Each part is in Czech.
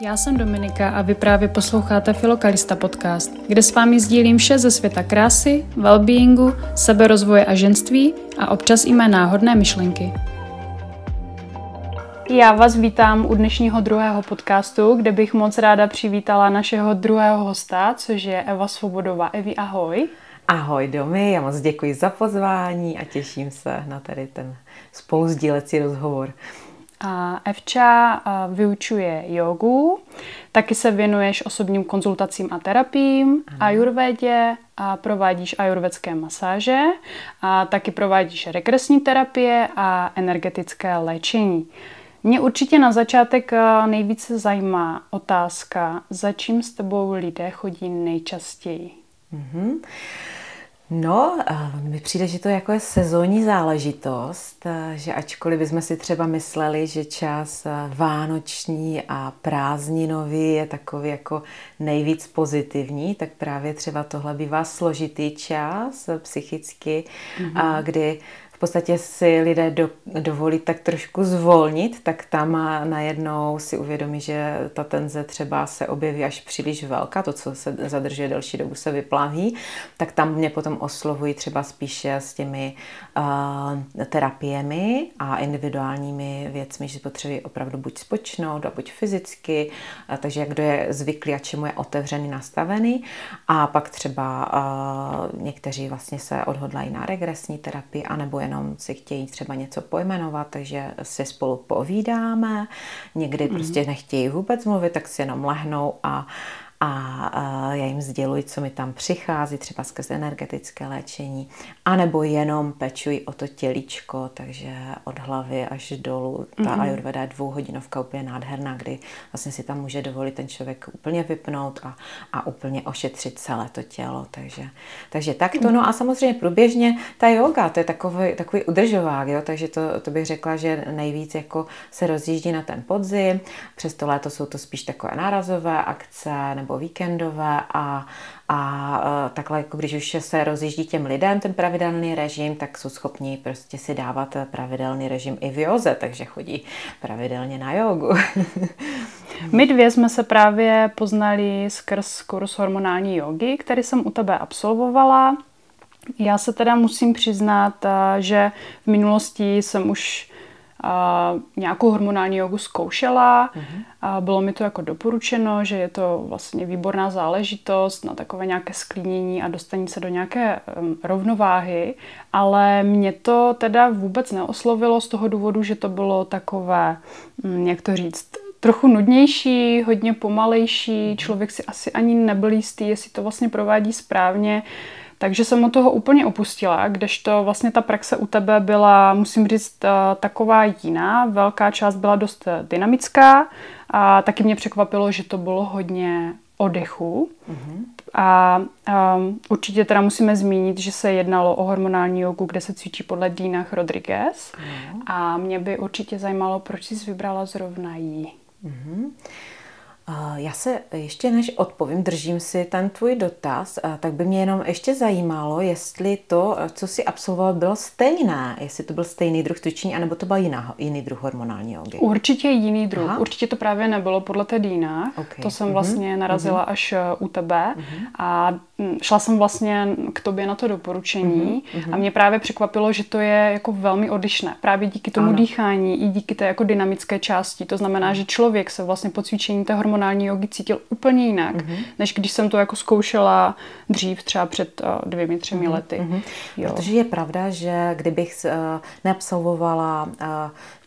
Já jsem Dominika a vy právě posloucháte Filokalista podcast, kde s vámi sdílím vše ze světa krásy, wellbeingu, seberozvoje a ženství a občas i mé náhodné myšlenky. Já vás vítám u dnešního druhého podcastu, kde bych moc ráda přivítala našeho druhého hosta, což je Eva Svobodová. Evi, ahoj. Ahoj Domy, já moc děkuji za pozvání a těším se na tady ten spoluzdílecí rozhovor. A Evča vyučuje jogu, taky se věnuješ osobním konzultacím a terapiím, Aha. ajurvédě a provádíš ajurvedské masáže a taky provádíš regresní terapie a energetické léčení. Mě určitě na začátek nejvíce zajímá otázka, za čím s tebou lidé chodí nejčastěji? Mm-hmm. No, mi přijde, že to jako je sezónní záležitost, že ačkoliv bychom si třeba mysleli, že čas vánoční a prázdninový je takový jako nejvíc pozitivní, tak právě třeba tohle bývá složitý čas psychicky, mm-hmm. kdy v podstatě si lidé do, dovolí tak trošku zvolnit, tak tam najednou si uvědomí, že ta tenze třeba se objeví až příliš velká, to, co se zadržuje delší dobu, se vyplaví, tak tam mě potom oslovují třeba spíše s těmi uh, terapiemi a individuálními věcmi, že potřebují opravdu buď spočnout, a buď fyzicky, uh, takže kdo je zvyklý a čemu je otevřený, nastavený. A pak třeba uh, někteří vlastně se odhodlají na regresní terapii, anebo jenom si chtějí třeba něco pojmenovat, takže si spolu povídáme. Někdy mm. prostě nechtějí vůbec mluvit, tak si jenom lehnou a a já jim sděluji, co mi tam přichází, třeba skrze energetické léčení, anebo jenom pečuji o to tělíčko, takže od hlavy až dolů. Ta mm-hmm. ayurveda je dvouhodinovka úplně nádherná, kdy vlastně si tam může dovolit ten člověk úplně vypnout a, a úplně ošetřit celé to tělo. Takže, takže takto. No a samozřejmě průběžně ta yoga, to je takový, takový udržovák, jo? takže to, to bych řekla, že nejvíc jako se rozjíždí na ten podzim, přes to léto jsou to spíš takové nárazové akce, nebo víkendové a, a takhle, jako když už se rozjíždí těm lidem ten pravidelný režim, tak jsou schopni prostě si dávat pravidelný režim i v joze, takže chodí pravidelně na jogu. My dvě jsme se právě poznali skrz kurz hormonální jogy, který jsem u tebe absolvovala. Já se teda musím přiznat, že v minulosti jsem už nějakou hormonální jogu zkoušela. A bylo mi to jako doporučeno, že je to vlastně výborná záležitost na takové nějaké sklínění a dostání se do nějaké um, rovnováhy, ale mě to teda vůbec neoslovilo z toho důvodu, že to bylo takové, um, jak to říct, trochu nudnější, hodně pomalejší, člověk si asi ani nebyl jistý, jestli to vlastně provádí správně. Takže jsem od toho úplně opustila, kdežto vlastně ta praxe u tebe byla, musím říct, eh, taková jiná. Velká část byla dost eh, dynamická a taky mě překvapilo, že to bylo hodně odechu. Mm-hmm. A um, určitě teda musíme zmínit, že se jednalo o hormonální jogu, kde se cvičí podle Dina Rodriguez. Mm-hmm. A mě by určitě zajímalo, proč jsi vybrala zrovna jí. Mm-hmm. Já se ještě než odpovím, držím si ten tvůj dotaz, tak by mě jenom ještě zajímalo, jestli to, co si absolvoval, bylo stejné, jestli to byl stejný druh cvičení, anebo to byl jiná, jiný druh hormonální jogy. Určitě jiný druh. Aha. Určitě to právě nebylo podle té Dýna. Okay. To jsem vlastně uh-huh. narazila uh-huh. až uh, u tebe uh-huh. a šla jsem vlastně k tobě na to doporučení uh-huh. a mě právě překvapilo, že to je jako velmi odlišné. Právě díky tomu ano. dýchání i díky té jako dynamické části. To znamená, že člověk se vlastně po cvičení té hormonální jogy cítil úplně jinak, mm-hmm. než když jsem to jako zkoušela dřív, třeba před uh, dvěmi, třemi mm-hmm. lety. Mm-hmm. Jo. Protože je pravda, že kdybych uh, neabsolvovala uh,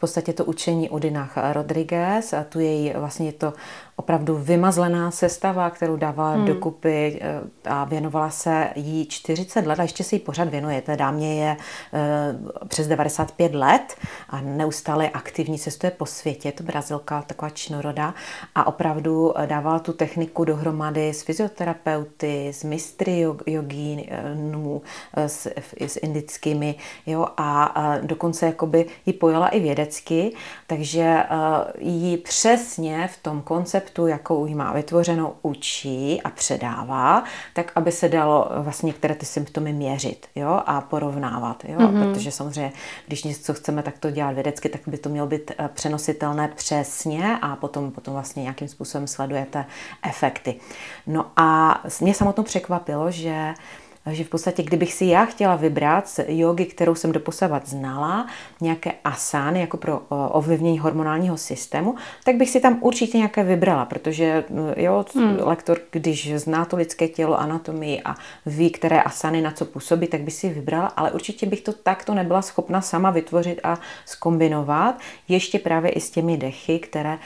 podstatě to učení u Dinách Rodriguez a tu její vlastně to opravdu vymazlená sestava, kterou dávala hmm. dokupy eh, a věnovala se jí 40 let a ještě se jí pořád věnuje. Té dámě je uh, přes 95 let a neustále aktivní, cestuje po světě. Je to Brazilka, taková činoroda a opravdu eh, dávala tu techniku dohromady s fyzioterapeuty, s mistry jogínů, s, s indickými jo, a, dokonce jakoby ji pojela i vědecky, takže uh, ji přesně v tom konceptu jakou ji má vytvořenou, učí a předává, tak aby se dalo vlastně některé ty symptomy měřit jo, a porovnávat. Jo? Mm-hmm. Protože samozřejmě, když něco chceme tak to dělat vědecky, tak by to mělo být eh, přenositelné přesně a potom, potom vlastně nějakým způsobem sledujete efekty. No a mě samotnou překvapilo, že že v podstatě, kdybych si já chtěla vybrat z jogy, kterou jsem doposavat znala, nějaké asány jako pro ovlivnění hormonálního systému, tak bych si tam určitě nějaké vybrala, protože jo, hmm. lektor, když zná to lidské tělo, anatomii a ví, které asány na co působí, tak by si vybrala, ale určitě bych to takto nebyla schopna sama vytvořit a skombinovat, ještě právě i s těmi dechy, které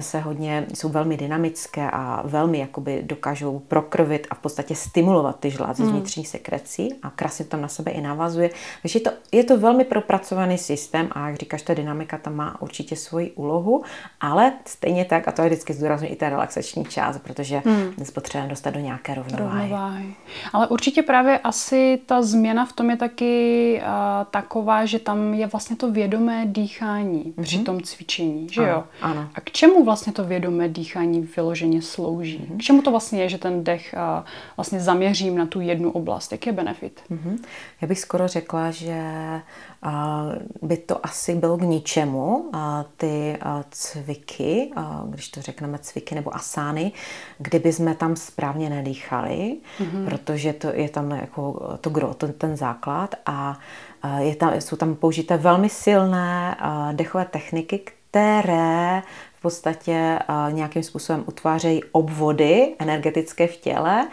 se hodně, jsou velmi dynamické a velmi jakoby dokážou prokrvit a v podstatě stimulovat ty žlázy hmm. vnitřní sekrecí a krásně tam na sebe i navazuje. Takže je to, je to velmi propracovaný systém a jak říkáš, ta dynamika tam má určitě svoji úlohu, ale stejně tak, a to je vždycky zdůrazňuji i ta relaxační část, protože hmm. potřebujeme dostat do nějaké rovnováhy. rovnováhy. Ale určitě právě asi ta změna v tom je taky uh, taková, že tam je vlastně to vědomé dýchání mm-hmm. při tom cvičení, že ano, jo? Ano. A k čemu vlastně to vědomé dýchání vyloženě slouží? Mm-hmm. K čemu to vlastně je, že ten dech uh, vlastně zaměřím na tu jednu oblast? Jaký je benefit? Mm-hmm. Já bych skoro řekla, že by to asi bylo k ničemu, ty cviky, když to řekneme cviky nebo asány, kdyby jsme tam správně nedýchali, mm-hmm. protože to je tam jako to gro, ten, ten základ a je tam, jsou tam použité velmi silné dechové techniky, které podstatě nějakým způsobem utvářejí obvody energetické v těle,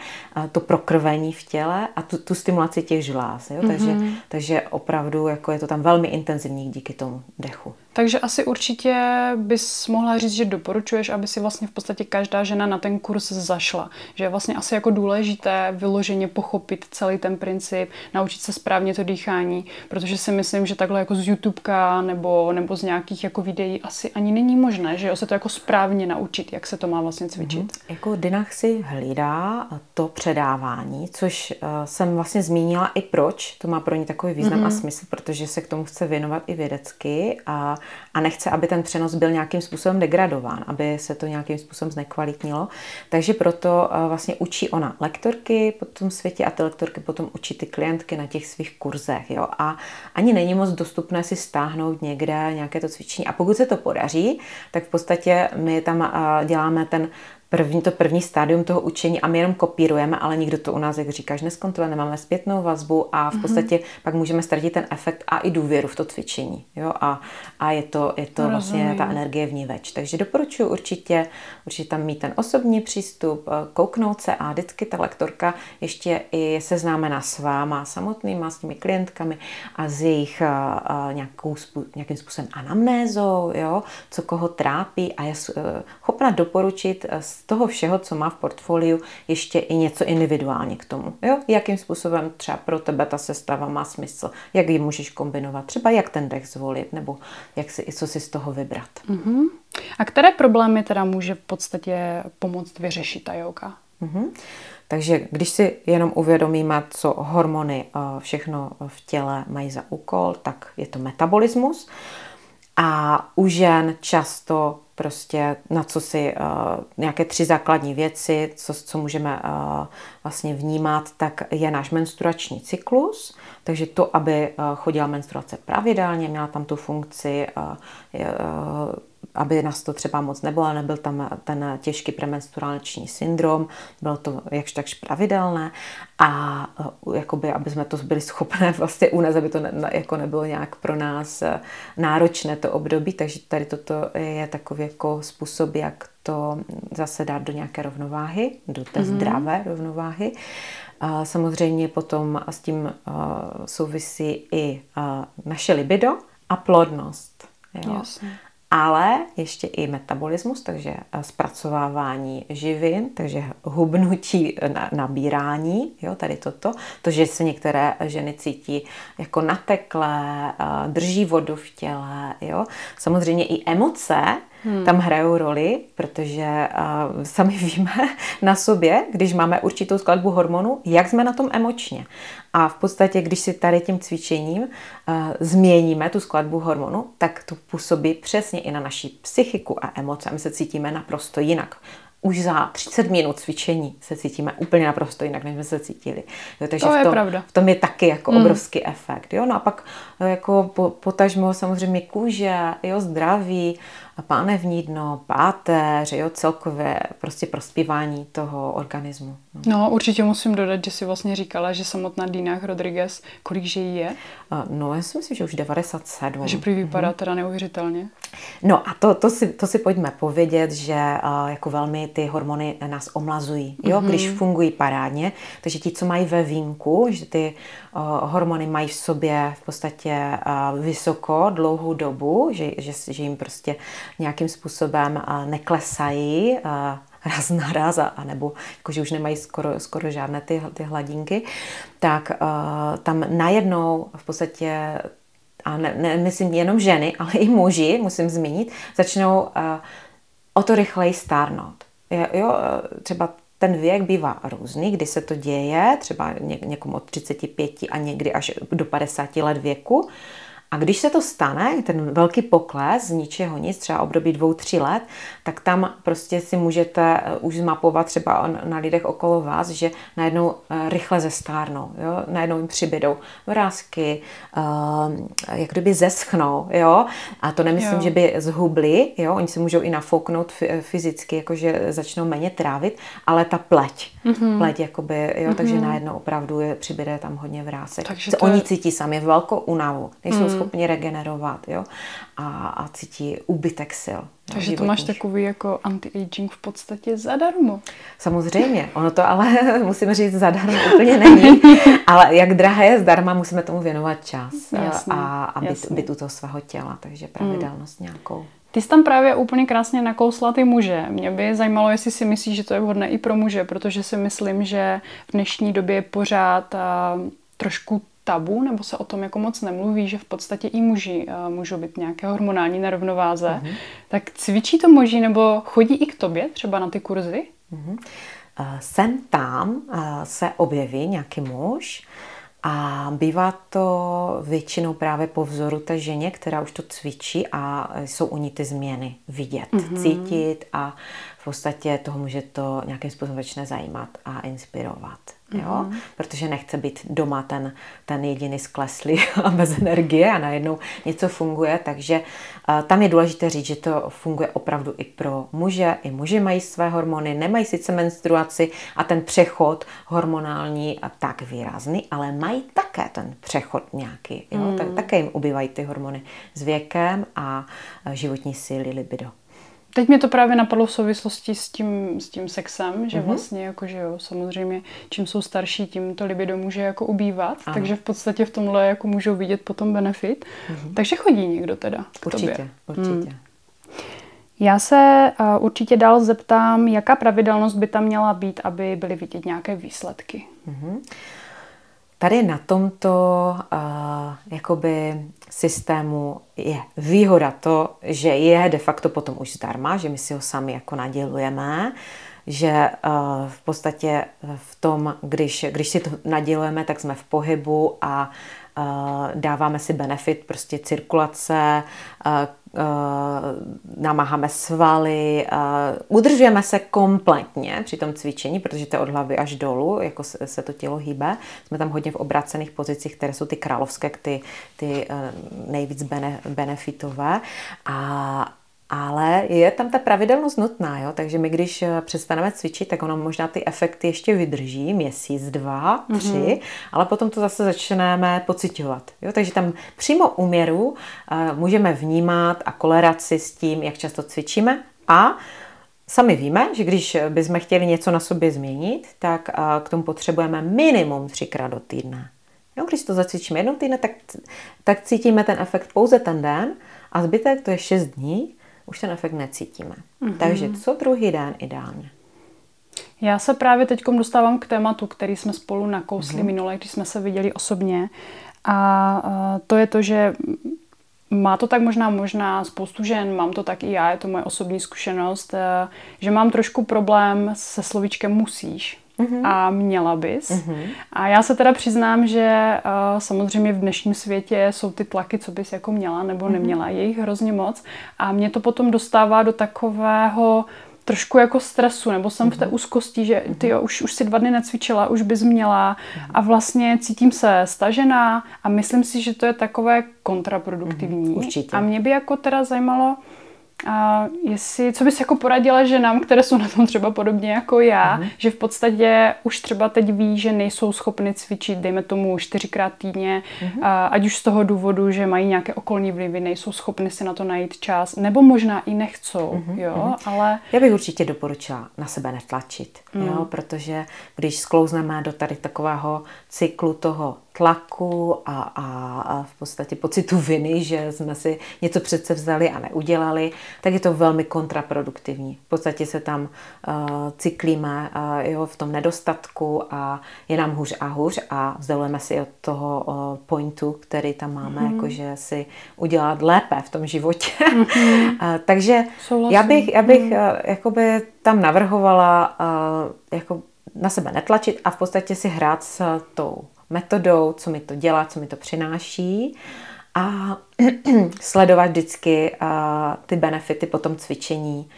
to prokrvení v těle a tu, tu stimulaci těch žláz. Jo? Mm-hmm. Takže, takže opravdu jako je to tam velmi intenzivní díky tomu dechu. Takže asi určitě bys mohla říct, že doporučuješ, aby si vlastně v podstatě každá žena na ten kurz zašla. Že je vlastně asi jako důležité vyloženě pochopit celý ten princip, naučit se správně to dýchání, protože si myslím, že takhle jako z YouTubeka nebo, nebo z nějakých jako videí asi ani není možné, že jo, se to jako správně naučit, jak se to má vlastně cvičit. Mm-hmm. Jako Dinach si hlídá to předávání, což uh, jsem vlastně zmínila i proč, to má pro ní takový význam mm-hmm. a smysl, protože se k tomu chce věnovat i vědecky a a nechce, aby ten přenos byl nějakým způsobem degradován, aby se to nějakým způsobem znekvalitnilo. Takže proto eh, vlastně učí ona lektorky po tom světě a ty lektorky potom učí ty klientky na těch svých kurzech. Jo? A ani není moc dostupné si stáhnout někde nějaké to cvičení. A pokud se to podaří, tak v podstatě my tam děláme ten první, to první stádium toho učení a my jenom kopírujeme, ale nikdo to u nás, jak říkáš, neskontroluje, nemáme zpětnou vazbu a v mhm. podstatě mm-hmm. pak můžeme ztratit ten efekt a i důvěru v to cvičení. Jo? A, a je to, je to vlastně ta energie v ní več. Takže doporučuji určitě, určitě tam mít ten osobní přístup, eh, kouknout se a vždycky ta lektorka ještě i seznámená s váma samotnýma, s těmi klientkami a s jejich uh, nějakou, nějakým způsobem anamnézou, jo? co koho trápí a je schopna doporučit z toho všeho, co má v portfoliu, ještě i něco individuálně k tomu. Jo? Jakým způsobem třeba pro tebe ta sestava má smysl, jak ji můžeš kombinovat, třeba jak ten dech zvolit, nebo jak si, co si z toho vybrat. Mm-hmm. A které problémy teda může v podstatě pomoct vyřešit ta yoga? Mm-hmm. Takže když si jenom uvědomíme, co hormony eh, všechno v těle mají za úkol, tak je to metabolismus. A u žen často prostě na co si uh, nějaké tři základní věci, co, co můžeme uh, vlastně vnímat, tak je náš menstruační cyklus, takže to, aby uh, chodila menstruace pravidelně, měla tam tu funkci uh, uh, aby nás to třeba moc nebylo, nebyl tam ten těžký premenstruační syndrom, bylo to jakž takž pravidelné a eh, jakoby, aby jsme to byli schopné vlastně unést, aby to ne, jako nebylo nějak pro nás eh, náročné to období, takže tady toto je takový jako způsob, jak to zase dát do nějaké rovnováhy, do té mm-hmm. zdravé rovnováhy. A samozřejmě potom s tím uh, souvisí i naše libido a plodnost. Jo? Jasně ale ještě i metabolismus, takže eh, zpracovávání živin, takže hubnutí, nabírání, jo, tady toto, to, že se některé ženy cítí jako nateklé, eh, drží vodu v těle, jo. Samozřejmě i emoce, hmm. tam hrajou roli, protože uh, sami víme na sobě, když máme určitou skladbu hormonů, jak jsme na tom emočně. A v podstatě, když si tady tím cvičením uh, změníme tu skladbu hormonu, tak to působí přesně i na naši psychiku a emoce. A my se cítíme naprosto jinak už za 30 minut cvičení se cítíme úplně naprosto jinak, než jsme se cítili. Jo, takže to v je tom, pravda. v tom je taky jako mm. obrovský efekt. Jo? No a pak jako po, potažmo samozřejmě kůže, jo, zdraví, pánevní dno, páteř, jo, celkově prostě prospívání toho organismu. No. no, určitě musím dodat, že si vlastně říkala, že samotná Dina Rodriguez, kolik že jí je? No, já si myslím, že už 97. Že prý vypadá mm-hmm. teda neuvěřitelně. No a to, to, si, to si pojďme povědět, že uh, jako velmi ty hormony nás omlazují, jo, mm-hmm. když fungují parádně. Takže ti, co mají ve vínku, že ty uh, hormony mají v sobě v podstatě uh, vysoko dlouhou dobu, že, že, že jim prostě nějakým způsobem neklesají raz na raz, a, nebo jakože už nemají skoro, skoro žádné ty, ty hladinky, tak tam najednou v podstatě a ne, ne, myslím jenom ženy, ale i muži, musím zmínit, začnou uh, o to rychleji stárnout. Jo, třeba ten věk bývá různý, kdy se to děje, třeba ně, někomu od 35 a někdy až do 50 let věku. A když se to stane, ten velký pokles z ničeho nic, třeba období dvou, tří let, tak tam prostě si můžete eh, už zmapovat třeba na lidech okolo vás, že najednou eh, rychle zestárnou, jo? najednou jim přibydou vrázky, uh, jak kdyby zeschnou, jo? a to nemyslím, jo. že by zhubli, jo? oni se můžou i nafouknout fyzicky, jakože začnou méně trávit, ale ta pleť, mm-hmm. pleť jakoby, jo? Mm-hmm. takže najednou opravdu je, přibyde tam hodně vrásek. Takže to Oni cítí sami velkou únavu, nejsou mm schopni regenerovat jo? A, a cítí úbytek sil. Takže to máš takový jako anti-aging v podstatě zadarmo. Samozřejmě, ono to ale musíme říct zadarmo úplně není, ale jak drahé je zdarma, musíme tomu věnovat čas jasně, a, a být, být u toho svého těla, takže pravidelnost hmm. nějakou. Ty jsi tam právě úplně krásně nakousla ty muže. Mě by zajímalo, jestli si myslíš, že to je vhodné i pro muže, protože si myslím, že v dnešní době je pořád trošku tabu, nebo se o tom jako moc nemluví, že v podstatě i muži uh, můžou být nějaké hormonální nerovnováze, uh-huh. tak cvičí to muži nebo chodí i k tobě třeba na ty kurzy? Uh-huh. Uh, sem tam uh, se objeví nějaký muž a bývá to většinou právě po vzoru té ženě, která už to cvičí a jsou u ní ty změny vidět, uh-huh. cítit a v podstatě toho může to nějakým způsobem začne zajímat a inspirovat jo? Mm-hmm. protože nechce být doma ten, ten jediný skleslý a bez energie a najednou něco funguje, takže uh, tam je důležité říct, že to funguje opravdu i pro muže, i muži mají své hormony, nemají sice menstruaci a ten přechod hormonální a tak výrazný, ale mají také ten přechod nějaký, jo? Mm. Tak, také jim ubývají ty hormony s věkem a životní síly libido. Teď mě to právě napadlo v souvislosti s tím, s tím sexem, že mm-hmm. vlastně jako, že jo, samozřejmě čím jsou starší, tím to libido může jako ubývat, Aha. takže v podstatě v tomhle jako můžou vidět potom benefit. Mm-hmm. Takže chodí někdo teda k Určitě, tobě. určitě. Hmm. Já se uh, určitě dál zeptám, jaká pravidelnost by tam měla být, aby byly vidět nějaké výsledky. Mm-hmm. Tady na tomto uh, jakoby systému je výhoda to, že je de facto potom už zdarma, že my si ho sami jako nadělujeme, že uh, v podstatě v tom, když, když si to nadělujeme, tak jsme v pohybu a uh, dáváme si benefit prostě cirkulace, uh, namáháme svaly, uh, udržujeme se kompletně při tom cvičení, protože to je od hlavy až dolů, jako se, to tělo hýbe. Jsme tam hodně v obracených pozicích, které jsou ty královské, ty, ty uh, nejvíc bene, benefitové. A, ale je tam ta pravidelnost nutná, jo? takže my když eh, přestaneme cvičit, tak ono možná ty efekty ještě vydrží měsíc, dva, tři, mm-hmm. ale potom to zase začneme pocitovat. Jo? Takže tam přímo úměru uh, můžeme vnímat a koleraci s tím, jak často cvičíme a Sami víme, že když bychom chtěli něco na sobě změnit, tak uh, k tomu potřebujeme minimum třikrát do týdne. Jo, když to zacvičíme jednou týdne, tak, tak cítíme ten efekt pouze ten den a zbytek to je 6 dní už ten efekt necítíme. Mm-hmm. Takže co druhý den ideálně. Já se právě teď dostávám k tématu, který jsme spolu nakousli mm-hmm. minule, když jsme se viděli osobně. A to je to, že má to tak možná možná spoustu žen, mám to tak i já, je to moje osobní zkušenost, e, že mám trošku problém se slovíčkem musíš mm-hmm. a měla bys. Mm-hmm. A já se teda přiznám, že uh, samozřejmě v dnešním světě jsou ty tlaky, co bys jako měla nebo mm-hmm. neměla, je jich hrozně moc a mě to potom dostává do takového trošku jako stresu, nebo jsem mm-hmm. v té mhm. úzkosti, že ty jo, už, už si dva dny necvičila, už bys měla mm-hmm. a vlastně cítím se stažená a myslím si, že to je takové kontraproduktivní. Mm-hmm. Určitě. A mě by jako teda zajímalo, a jestli, co bys jako poradila ženám, které jsou na tom třeba podobně jako já, mm-hmm. že v podstatě už třeba teď ví, že nejsou schopny cvičit, dejme tomu čtyřikrát týdně, mm-hmm. a, ať už z toho důvodu, že mají nějaké okolní vlivy, nejsou schopny si na to najít čas, nebo možná i nechcou, mm-hmm. jo, mm-hmm. ale... Já bych určitě doporučila na sebe netlačit, mm. jo, protože když sklouzneme do tady takového cyklu toho tlaku a, a, a v podstatě pocitu viny, že jsme si něco přece vzali a neudělali, tak je to velmi kontraproduktivní. V podstatě se tam uh, cyklíme uh, jo, v tom nedostatku a je nám hůř a hůř a vzdalujeme si od toho uh, pointu, který tam máme, mm. jakože si udělat lépe v tom životě. Mm-hmm. uh, takže Souhlasím. já bych, já bych mm. uh, jakoby tam navrhovala uh, jako na sebe netlačit a v podstatě si hrát s tou metodou, co mi to dělá, co mi to přináší a sledovat vždycky ty benefity po tom cvičení.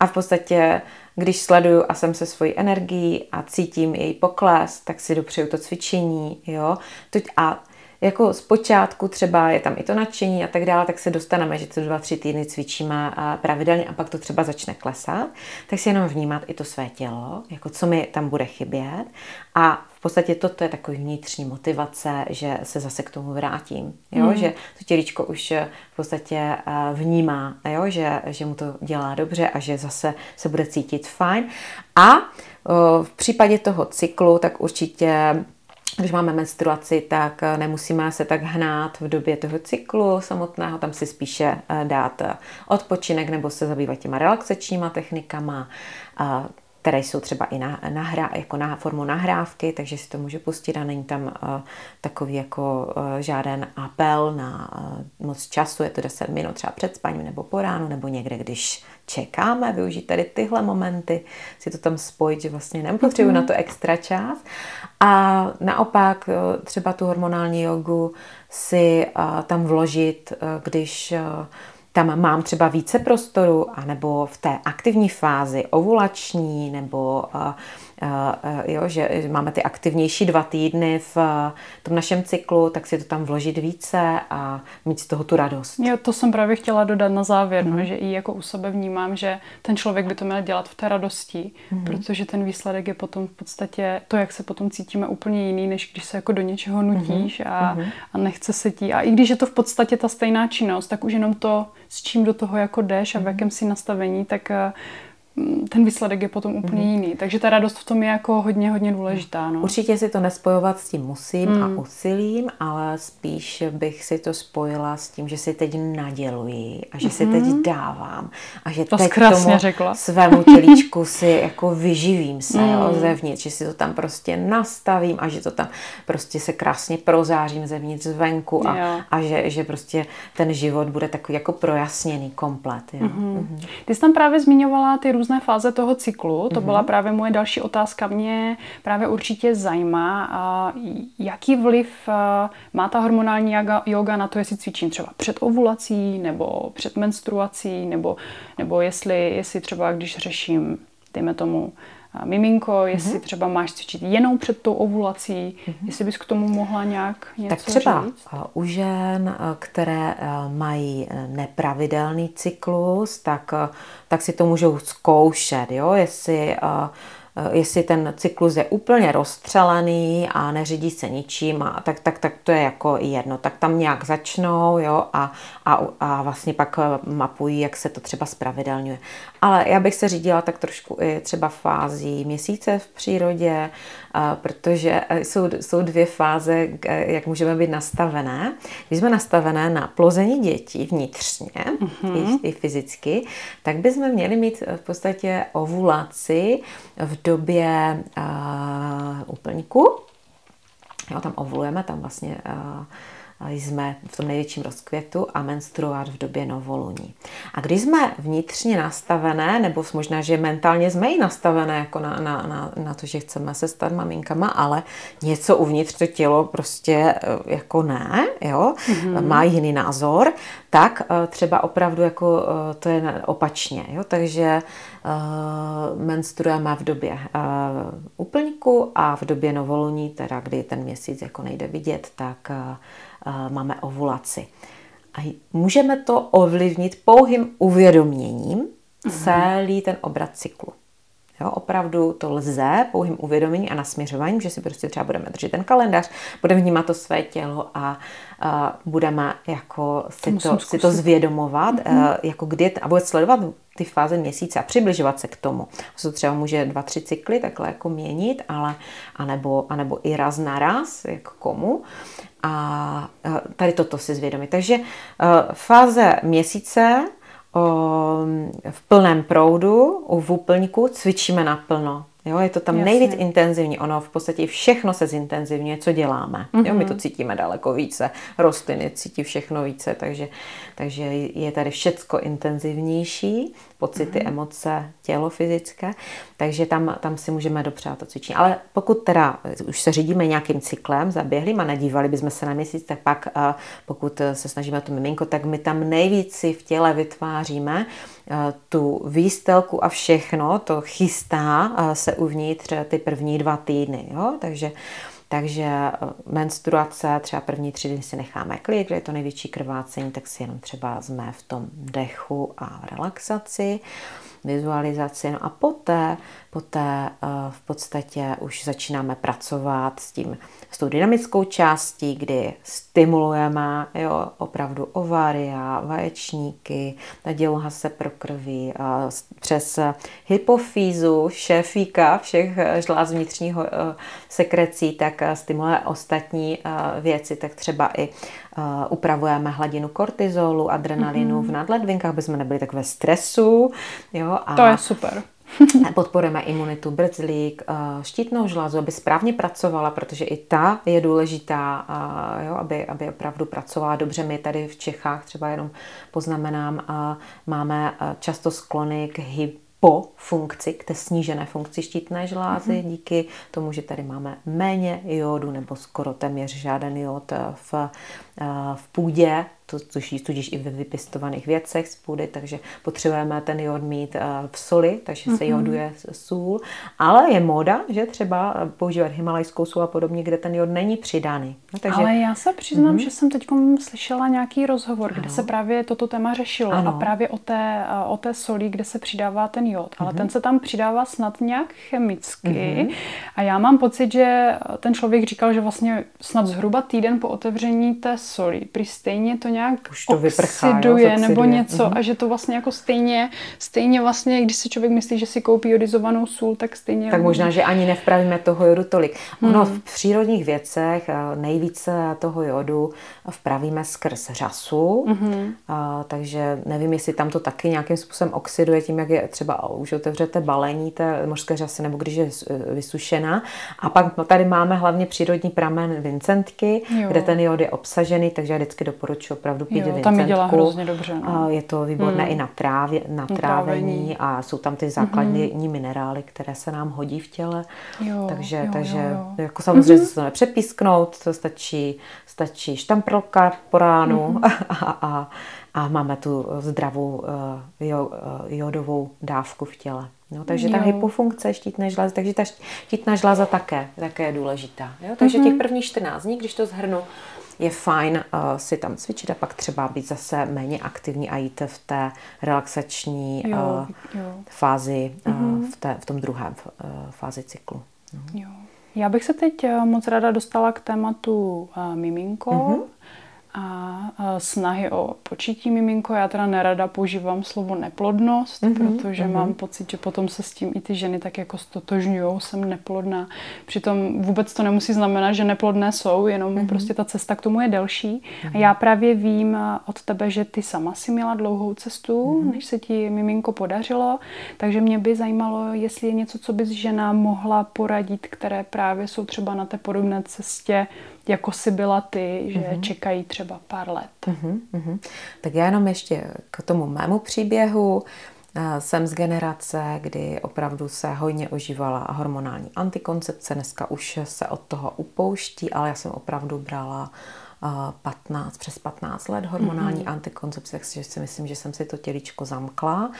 A v podstatě, když sleduju a jsem se svojí energií a cítím její pokles, tak si dopřeju to cvičení, jo. A jako zpočátku třeba je tam i to nadšení a tak dále, tak se dostaneme, že co dva, tři týdny cvičíme pravidelně a pak to třeba začne klesat, tak si jenom vnímat i to své tělo, jako co mi tam bude chybět a v podstatě toto je takový vnitřní motivace, že se zase k tomu vrátím, jo? Mm. že to těličko už v podstatě eh, vnímá, jo? Že, že mu to dělá dobře a že zase se bude cítit fajn a v případě toho cyklu, tak určitě když máme menstruaci, tak eh, nemusíme se tak hnát v době toho cyklu samotného, tam si spíše eh, dát eh, odpočinek nebo se zabývat těma relaxačníma technikama, které jsou třeba i na, na hra, jako na formu nahrávky, takže si to může pustit a není tam uh, takový jako uh, žádný apel na uh, moc času, je to 10 minut třeba před spaním nebo po ránu, nebo někde, když čekáme, využít tady tyhle momenty, si to tam spojit, že vlastně nepotřebuji mm-hmm. na to extra čas. A naopak třeba tu hormonální jogu si uh, tam vložit, uh, když uh, tam mám třeba více prostoru, anebo v té aktivní fázi ovulační, nebo uh, jo, že máme ty aktivnější dva týdny v tom našem cyklu, tak si to tam vložit více a mít z toho tu radost. Jo, to jsem právě chtěla dodat na závěr, mm. no, že i jako u sebe vnímám, že ten člověk by to měl dělat v té radosti, mm. protože ten výsledek je potom v podstatě to, jak se potom cítíme úplně jiný, než když se jako do něčeho nutíš mm. a, mm. a nechce se tí. A i když je to v podstatě ta stejná činnost, tak už jenom to, s čím do toho jako jdeš a v mhm. jakém si nastavení, tak ten výsledek je potom úplně mm. jiný. Takže ta radost v tom je jako hodně, hodně důležitá. No. Určitě si to nespojovat s tím musím mm. a úsilím, ale spíš bych si to spojila s tím, že si teď naděluji a že mm. si teď mhm. dávám a že to teď tomu řekla. svému tělíčku si jako vyživím se mm. jo, zevnitř, že si to tam prostě nastavím a že to tam prostě se krásně prozářím zevnitř zvenku a, a že, že prostě ten život bude takový jako projasněný komplet. Jo. Mm. Mm. Ty jsi tam právě zmiňovala ty různé různé fáze toho cyklu. To mm-hmm. byla právě moje další otázka. Mě právě určitě zajímá, jaký vliv má ta hormonální yoga na to, jestli cvičím třeba před ovulací nebo před menstruací, nebo, nebo jestli, jestli třeba když řeším, dejme tomu, miminko, jestli mm-hmm. třeba máš cvičit jenom před tou ovulací, mm-hmm. jestli bys k tomu mohla nějak něco Tak třeba říct? u žen, které mají nepravidelný cyklus, tak, tak si to můžou zkoušet, jo? jestli Eh, jestli ten cyklus je úplně rozstřelený a neřídí se ničím, a tak, tak, tak to je jako jedno. Tak tam nějak začnou jo, a, a, a vlastně pak eh, mapují, jak se to třeba spravidelňuje. Ale já bych se řídila tak trošku i třeba fází měsíce v přírodě, protože e, jsou, jsou dvě fáze, jak můžeme být nastavené. Když jsme nastavené na plození dětí vnitřně, mm-hmm. i, i fyzicky, tak bychom měli mít v podstatě ovulaci v době uh, úplňku. Jo, tam ovulujeme, tam vlastně uh, jsme v tom největším rozkvětu a menstruovat v době novoluní. A když jsme vnitřně nastavené, nebo možná, že mentálně jsme i nastavené jako na, na, na, na to, že chceme se stát maminkama, ale něco uvnitř to tělo prostě eh, jako ne, jo, mm-hmm. má jiný názor, tak eh, třeba opravdu jako eh, to je opačně, jo, takže menstruujeme v době úplňku a v době novoluní, teda kdy ten měsíc jako nejde vidět, tak máme ovulaci. A můžeme to ovlivnit pouhým uvědoměním mm-hmm. celý ten obrat cyklu. Jo, opravdu to lze pouhým uvědoměním a nasměřováním, že si prostě třeba budeme držet ten kalendář, budeme vnímat to své tělo a, a budeme jako si to, si to zvědomovat, mm-hmm. jako kdy, a bude sledovat ty fáze měsíce a přibližovat se k tomu. To třeba může dva, tři cykly takhle jako měnit, ale anebo, anebo i raz na raz, jak komu. A tady toto si zvědomit. Takže e, fáze měsíce v plném proudu, v úplňku cvičíme naplno. Jo, je to tam Jasně. nejvíc intenzivní. Ono v podstatě všechno se zintenzivňuje, co děláme. Mm-hmm. Jo, my to mhm. cítíme daleko více. Rostliny cítí všechno více, takže, takže je tady všecko intenzivnější. Pocity, mm-hmm. emoce, tělo fyzické. Takže tam, tam si můžeme dopřát to cvičení. Ale pokud teda už se řídíme nějakým cyklem zaběhlým a nedívali bychom se na měsíc, tak pak pokud se snažíme to miminko, tak my tam nejvíc si v těle vytváříme tu výstelku a všechno, to chystá se uvnitř ty první dva týdny. Jo? Takže takže menstruace, třeba první tři dny si necháme klid, kde je to největší krvácení, tak si jenom třeba jsme v tom dechu a relaxaci vizualizaci. No a poté, poté eh, v podstatě už začínáme pracovat s tím, s tou dynamickou částí, kdy stimulujeme jo, opravdu ovaria, vaječníky, ta děloha se prokrví přes hypofýzu, šéfíka všech eh, žláz vnitřního eh, sekrecí, tak stimuluje ostatní věci, tak třeba i upravujeme hladinu kortizolu, adrenalinu mm-hmm. v nadledvinkách, aby jsme nebyli tak ve stresu. Jo, a to je super. podporujeme imunitu, brzlík, štítnou žlázu, aby správně pracovala, protože i ta je důležitá, jo, aby, aby opravdu pracovala dobře. My tady v Čechách třeba jenom poznamenám, máme často sklony k hyp po funkci, k té snížené funkci štítné žlázy, mm-hmm. díky tomu, že tady máme méně jodu nebo skoro téměř žádný jod v, v půdě, to, což tudíž i ve vypěstovaných věcech z půdy, takže potřebujeme ten jod mít eh, v soli, takže se mm-hmm. joduje sůl. Ale je móda, že třeba používat himalajskou sůl a podobně, kde ten jod není přidaný. No, takže... Ale já se přiznám, mm-hmm. že jsem teď slyšela nějaký rozhovor, ano. kde se právě toto téma řešilo ano. a právě o té, eh, o té soli, kde se přidává ten jod. Ale mm-hmm. ten se tam přidává snad nějak chemicky mm-hmm. a já mám pocit, že ten člověk říkal, že vlastně snad zhruba týden po otevření té soli, při stejně to nějak Už to vyprchá, oxiduje jo, nebo něco mm-hmm. a že to vlastně jako stejně, stejně vlastně, když si člověk myslí, že si koupí jodizovanou sůl, tak stejně... Tak možná, že ani nevpravíme toho jodu tolik. Ono mm. v přírodních věcech eh, nejvíce toho jodu vpravíme skrz řasu, mm-hmm. a, takže nevím, jestli tam to taky nějakým způsobem oxiduje tím, jak je třeba už otevřete balení té mořské řasy, nebo když je eh, vysušená. A pak tady máme hlavně přírodní pramen Vincentky, jo. kde ten jod je obsažený, takže já vždycky doporučuji opravdu pít jo, tam dělá hrozně dobře. No. Je to výborné mm. i na, trávě, na trávení a jsou tam ty základní mm-hmm. minerály, které se nám hodí v těle. Jo, takže jo, takže jo, jo. jako samozřejmě mm-hmm. se to nepřepísknout, to stačí, stačí štampr kapka po ránu mm-hmm. a, a, a máme tu zdravou uh, jo, jodovou dávku v těle. No, takže jo. ta hypofunkce štítné žlázy, takže ta štítná žláza také, také je důležitá. Jo? Takže mm-hmm. těch prvních 14 dní, když to zhrnu, je fajn uh, si tam cvičit a pak třeba být zase méně aktivní a jít v té relaxační jo, uh, jo. fázi, mm-hmm. uh, v, té, v tom druhém uh, fázi cyklu. No. Jo. Já bych se teď moc ráda dostala k tématu uh, miminko. Mm-hmm a snahy o počítí miminko. Já teda nerada používám slovo neplodnost, mm-hmm, protože mm-hmm. mám pocit, že potom se s tím i ty ženy tak jako stotožňují, jsem neplodná. Přitom vůbec to nemusí znamenat, že neplodné jsou, jenom mm-hmm. prostě ta cesta k tomu je delší. Mm-hmm. A já právě vím od tebe, že ty sama si měla dlouhou cestu, mm-hmm. než se ti miminko podařilo, takže mě by zajímalo, jestli je něco, co bys žena mohla poradit, které právě jsou třeba na té podobné cestě jako si byla ty, že mm-hmm. čekají třeba pár let. Mm-hmm. Tak já jenom ještě k tomu mému příběhu. Jsem z generace, kdy opravdu se hodně ožívala hormonální antikoncepce. Dneska už se od toho upouští, ale já jsem opravdu brala 15, přes 15 let hormonální mm-hmm. antikoncepce, takže si myslím, že jsem si to těličko zamkla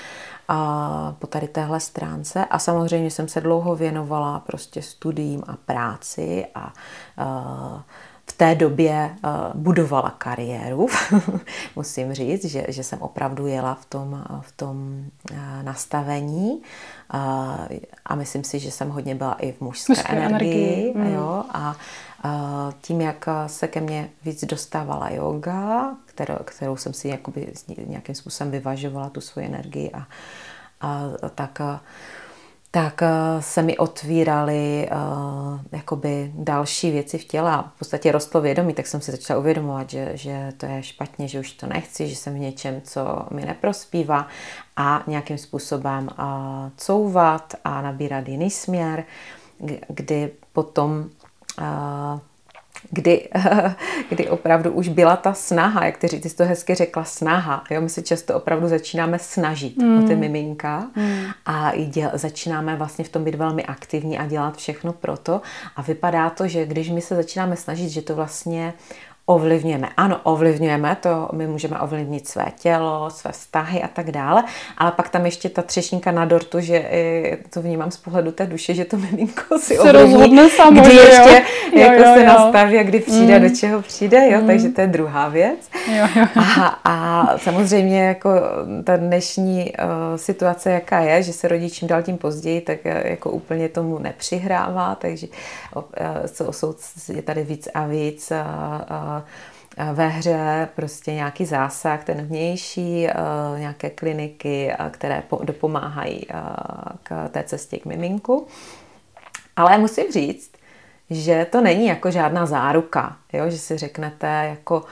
a po tady téhle stránce. A samozřejmě jsem se dlouho věnovala prostě studiím a práci a, a v té době uh, budovala kariéru, musím říct, že, že jsem opravdu jela v tom, v tom uh, nastavení uh, a myslím si, že jsem hodně byla i v mužské, mužské energii. energii mm. jo, a uh, tím, jak se ke mně víc dostávala yoga, kterou, kterou jsem si jakoby nějakým způsobem vyvažovala tu svoji energii a, a tak tak se mi otvíraly uh, jakoby další věci v těle a v podstatě rostlo vědomí, tak jsem si začala uvědomovat, že, že to je špatně, že už to nechci, že jsem v něčem, co mi neprospívá a nějakým způsobem uh, couvat a nabírat jiný směr, kdy potom kdy, kdy opravdu už byla ta snaha, jak ty, ty jsi to hezky řekla, snaha. Jo? My se často opravdu začínáme snažit mm. o ty miminka mm. a děl, začínáme vlastně v tom být velmi aktivní a dělat všechno pro to. A vypadá to, že když my se začínáme snažit, že to vlastně ovlivňujeme. Ano, ovlivňujeme, to my můžeme ovlivnit své tělo, své vztahy a tak dále, ale pak tam ještě ta třešníka na dortu, že to vnímám z pohledu té duše, že to miminko si se ovlivní, samo, kdy ještě jo, jako jo, se jo. nastaví a kdy přijde, mm. do čeho přijde, jo, mm. takže to je druhá věc. Jo, jo. A, a samozřejmě jako ta dnešní uh, situace, jaká je, že se rodí čím dál tím později, tak uh, jako úplně tomu nepřihrává, takže uh, jsou, je tady víc a víc uh, uh, ve hře prostě nějaký zásah, ten vnější, nějaké kliniky, které dopomáhají k té cestě k miminku. Ale musím říct, že to není jako žádná záruka, jo? že si řeknete jako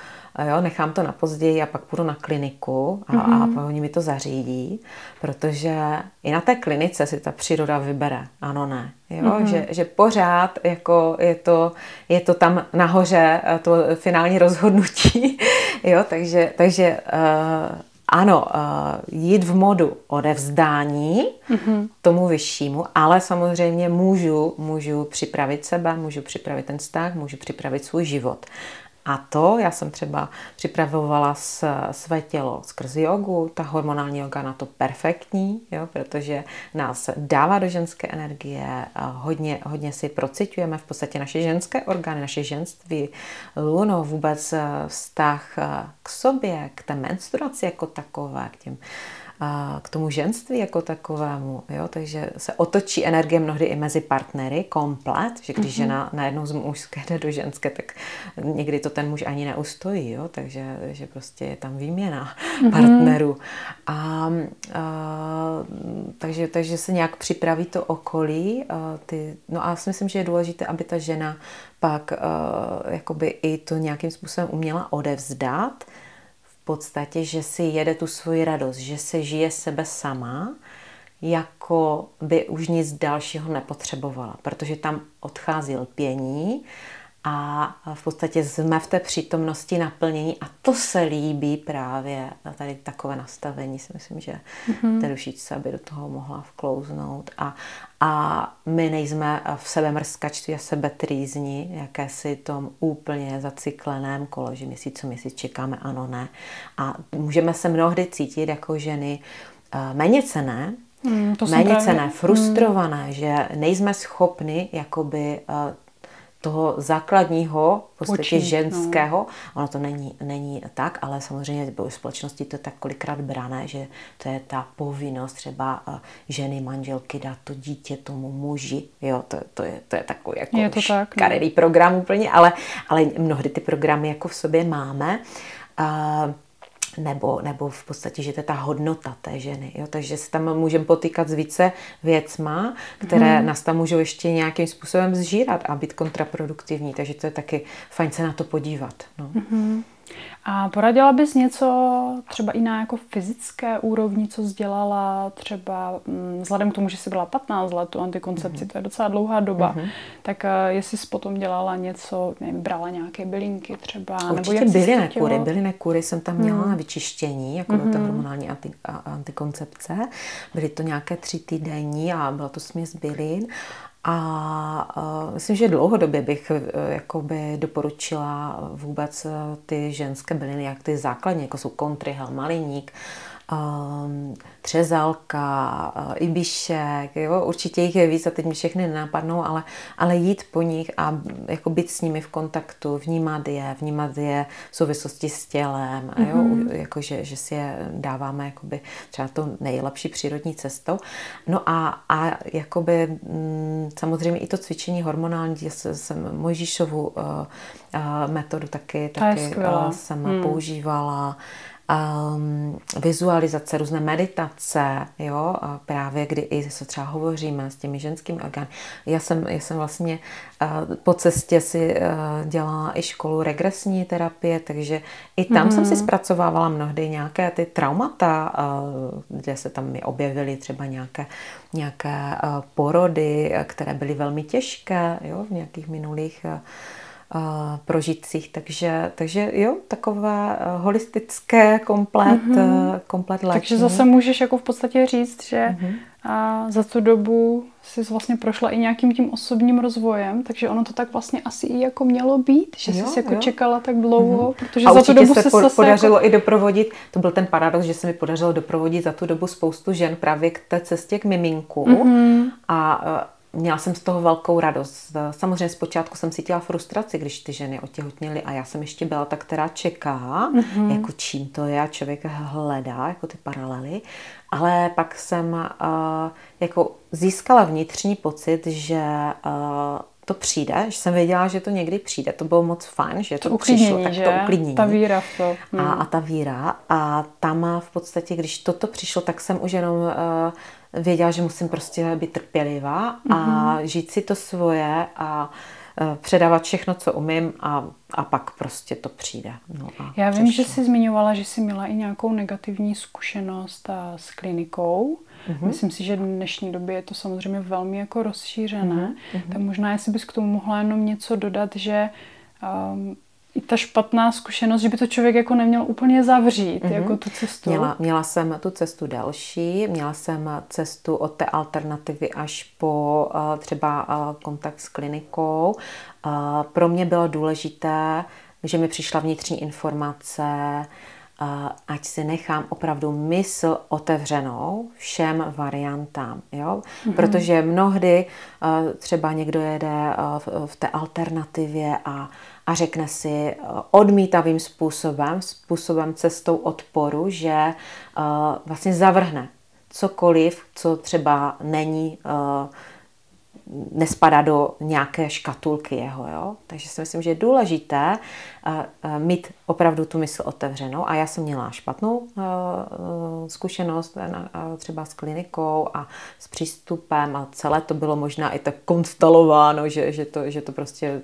jo, nechám to na později a pak půjdu na kliniku a, mm-hmm. a mhm. oni mi to zařídí, protože i na té klinice si ta příroda vybere, ano, ne. Jo? Mm-hmm. Že, že pořád jako je, to, je to tam nahoře eh, to finální rozhodnutí, jo? takže, takže uh, ano, uh, jít v modu odevzdání mm-hmm. tomu vyššímu, ale samozřejmě můžu, můžu připravit sebe, můžu připravit ten vztah, můžu připravit svůj život. A to já jsem třeba připravovala s, své tělo skrz jogu, ta hormonální yoga na to perfektní, jo, protože nás dává do ženské energie, hodně, hodně si procitujeme v podstatě naše ženské orgány, naše ženství, luno, vůbec vztah k sobě, k té menstruaci jako takové, k těm k tomu ženství jako takovému. Jo? Takže se otočí energie mnohdy i mezi partnery komplet, že když mm-hmm. žena najednou z mužské jde do ženské, tak někdy to ten muž ani neustojí. Jo? Takže že prostě je tam výměna mm-hmm. partnerů. A, a, takže, takže se nějak připraví to okolí. A ty, no a já si myslím, že je důležité, aby ta žena pak a, jakoby i to nějakým způsobem uměla odevzdat, podstatě, že si jede tu svoji radost, že se žije sebe sama, jako by už nic dalšího nepotřebovala, protože tam odchází lpění a v podstatě jsme v té přítomnosti naplnění a to se líbí právě tady takové nastavení si myslím, že mm-hmm. té dušičce by do toho mohla vklouznout a, a my nejsme v sebe mrskačství a sebe trýzni, jakési tom úplně zacykleném kolo, že měsíc co měsíc čekáme ano, ne a můžeme se mnohdy cítit jako ženy eh, méně cené, Hmm, to méně cené, frustrované, hmm. že nejsme schopni jakoby uh, toho základního, v podstatě Počít, no. ženského. No. Ono to není, není tak, ale samozřejmě v společnosti to je tak kolikrát brané, že to je ta povinnost třeba eh, ženy, manželky dát to dítě tomu muži. Jo, to, to, je, to je takový jako je to tak, no. program úplně, ale, ale mnohdy ty programy jako v sobě máme. Uh, nebo, nebo v podstatě, že to je ta hodnota té ženy. Jo? Takže se tam můžeme potýkat s více věcma, které hmm. nás tam můžou ještě nějakým způsobem zžírat a být kontraproduktivní. Takže to je taky fajn se na to podívat. No. Hmm. A poradila bys něco třeba i na jako fyzické úrovni, co sdělala třeba mm, vzhledem k tomu, že jsi byla 15 let tu antikoncepci, mm-hmm. to je docela dlouhá doba, mm-hmm. tak uh, jestli jsi potom dělala něco, nevím, brala nějaké bylinky třeba, Určitě nebo jak bylinné kury, bylinné kury jsem tam měla mm. na vyčištění, jako mm-hmm. ta hormonální anti, a, antikoncepce. Byly to nějaké tři týdenní a byla to směs bylin. A uh, myslím, že dlouhodobě bych uh, jakoby doporučila vůbec uh, ty ženské byliny, jak ty základní, jako jsou kontry, helmaliník, um, třezalka, uh, ibišek, jo, určitě jich je víc a teď mi všechny nenapadnou, ale, ale jít po nich a jako být s nimi v kontaktu, vnímat je, vnímat je v souvislosti s tělem, mm-hmm. jo, mhm. jako že, že si je dáváme jakoby třeba to nejlepší přírodní cestou. No a, a jakoby m, samozřejmě i to cvičení hormonální, jsem Mojžíšovu uh, uh, metodu taky, taky uh, jsem hmm. používala um, vizualizace, různé meditace, jo, a právě kdy i se třeba hovoříme s těmi ženskými orgány. Já jsem, já jsem vlastně uh, po cestě si uh, dělala i školu regresní terapie, takže i tam mm-hmm. jsem si mhm. zpracovávala mnohdy nějaké ty traumata, uh, kde se tam mi objevily třeba nějaké, nějaké uh, porody, které byly velmi těžké, jo, v nějakých minulých uh, prožitcích. Takže, takže jo, takové holistické komplet, mm-hmm. komplet léčení. Takže zase můžeš jako v podstatě říct, že mm-hmm. a za tu dobu jsi vlastně prošla i nějakým tím osobním rozvojem, takže ono to tak vlastně asi i jako mělo být, že jo, jsi jako jo. čekala tak dlouho, mm-hmm. protože a za tu dobu se po, zase podařilo jako... i doprovodit, to byl ten paradox, že se mi podařilo doprovodit za tu dobu spoustu žen právě k té cestě k miminku mm-hmm. a měla jsem z toho velkou radost. Samozřejmě zpočátku jsem cítila frustraci, když ty ženy otěhotněly a já jsem ještě byla ta, která čeká, mm-hmm. jako čím to je a člověk hledá jako ty paralely. Ale pak jsem uh, jako získala vnitřní pocit, že uh, to přijde, že jsem věděla, že to někdy přijde. To bylo moc fajn, že to, to přišlo, tak že? to uklidnění. Ta víra v to. Hmm. A, a ta víra. A tam v podstatě, když toto přišlo, tak jsem už jenom uh, věděla, že musím prostě být trpělivá a mm-hmm. žít si to svoje a e, předávat všechno, co umím a, a pak prostě to přijde. No a Já vím, přišlo. že jsi zmiňovala, že jsi měla i nějakou negativní zkušenost s klinikou. Mm-hmm. Myslím si, že v dnešní době je to samozřejmě velmi jako rozšířené. Mm-hmm. Tak možná, jestli bys k tomu mohla jenom něco dodat, že um, i ta špatná zkušenost, že by to člověk jako neměl úplně zavřít, mm-hmm. jako tu cestu. Měla, měla jsem tu cestu další, měla jsem cestu od té alternativy až po uh, třeba uh, kontakt s klinikou. Uh, pro mě bylo důležité, že mi přišla vnitřní informace, ať si nechám opravdu mysl otevřenou všem variantám. Jo? Mm-hmm. Protože mnohdy třeba někdo jede v té alternativě a a řekne si eh, odmítavým způsobem, způsobem cestou odporu, že eh, vlastně zavrhne cokoliv, co třeba není, eh, nespadá do nějaké škatulky jeho. Jo? Takže si myslím, že je důležité mít opravdu tu mysl otevřenou. A já jsem měla špatnou zkušenost třeba s klinikou a s přístupem a celé to bylo možná i tak konstalováno, že, že, to, že to prostě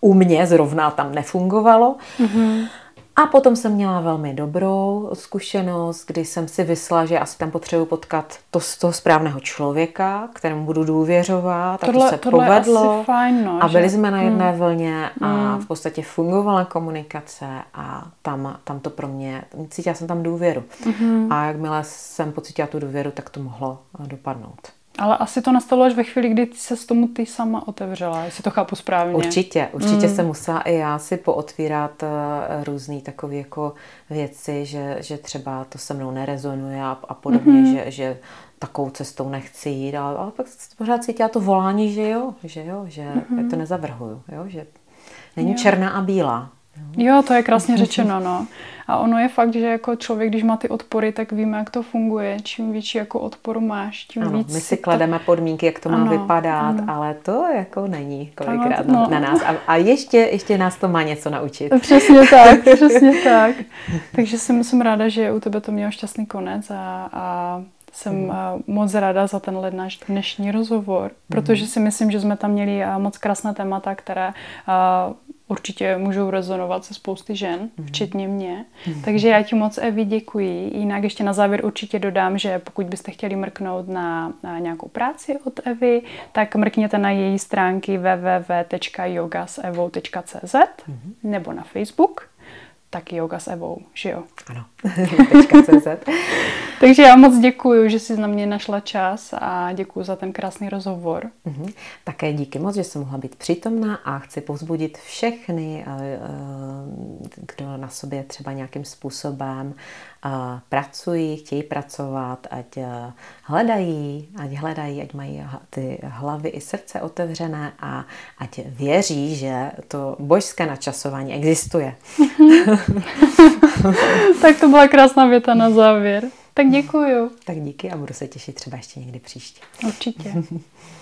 u mě zrovna tam nefungovalo. Mm-hmm. A potom jsem měla velmi dobrou zkušenost, kdy jsem si vysla, že asi tam potřebuji potkat to toho správného člověka, kterému budu důvěřovat. Tohle, a to se tohle povedlo. Asi fajn, no, a byli že? jsme na jedné mm. vlně a mm. v podstatě fungovala komunikace a tam, tam to pro mě, cítila jsem tam důvěru. Mm-hmm. A jakmile jsem pocítila tu důvěru, tak to mohlo dopadnout. Ale asi to nastalo až ve chvíli, kdy se s tomu ty sama otevřela, jestli to chápu správně. Určitě, určitě mm. jsem musela i já si pootvírat uh, různé takové jako věci, že, že třeba to se mnou nerezonuje a, a podobně, mm-hmm. že, že takovou cestou nechci jít, ale, ale pak pořád cítila to volání, že jo, že jo, že mm-hmm. to nezavrhuju, jo, že není jo. černá a bílá. Jo, to je krásně řečeno, no. A ono je fakt, že jako člověk, když má ty odpory, tak víme, jak to funguje. Čím větší jako odpor máš, tím ano, víc. My si klademe to... podmínky, jak to má ano, vypadat, ano. ale to jako není kolikrát no, na, na nás. A, a ještě, ještě nás to má něco naučit. Přesně tak, přesně tak. Takže jsem, jsem ráda, že u tebe to mělo šťastný konec a, a jsem mm. moc ráda za tenhle náš dnešní rozhovor, protože si myslím, že jsme tam měli moc krásné témata, které určitě můžou rezonovat se spousty žen, mm. včetně mě. Mm. Takže já ti moc, Evi, děkuji. Jinak ještě na závěr určitě dodám, že pokud byste chtěli mrknout na, na nějakou práci od Evy, tak mrkněte na její stránky www.yogasevou.cz mm. nebo na Facebook tak yoga s Evou, že jo? Ano, Takže já moc děkuji, že jsi na mě našla čas a děkuji za ten krásný rozhovor. Mm-hmm. Také díky moc, že jsem mohla být přítomná a chci povzbudit všechny, eh, eh, kdo na sobě třeba nějakým způsobem pracují, chtějí pracovat, ať eh, hledají, ať hledají, ať mají ty hlavy i srdce otevřené a ať věří, že to božské načasování existuje. tak to byla krásná věta na závěr. Tak děkuju. Tak díky a budu se těšit třeba ještě někdy příště. Určitě.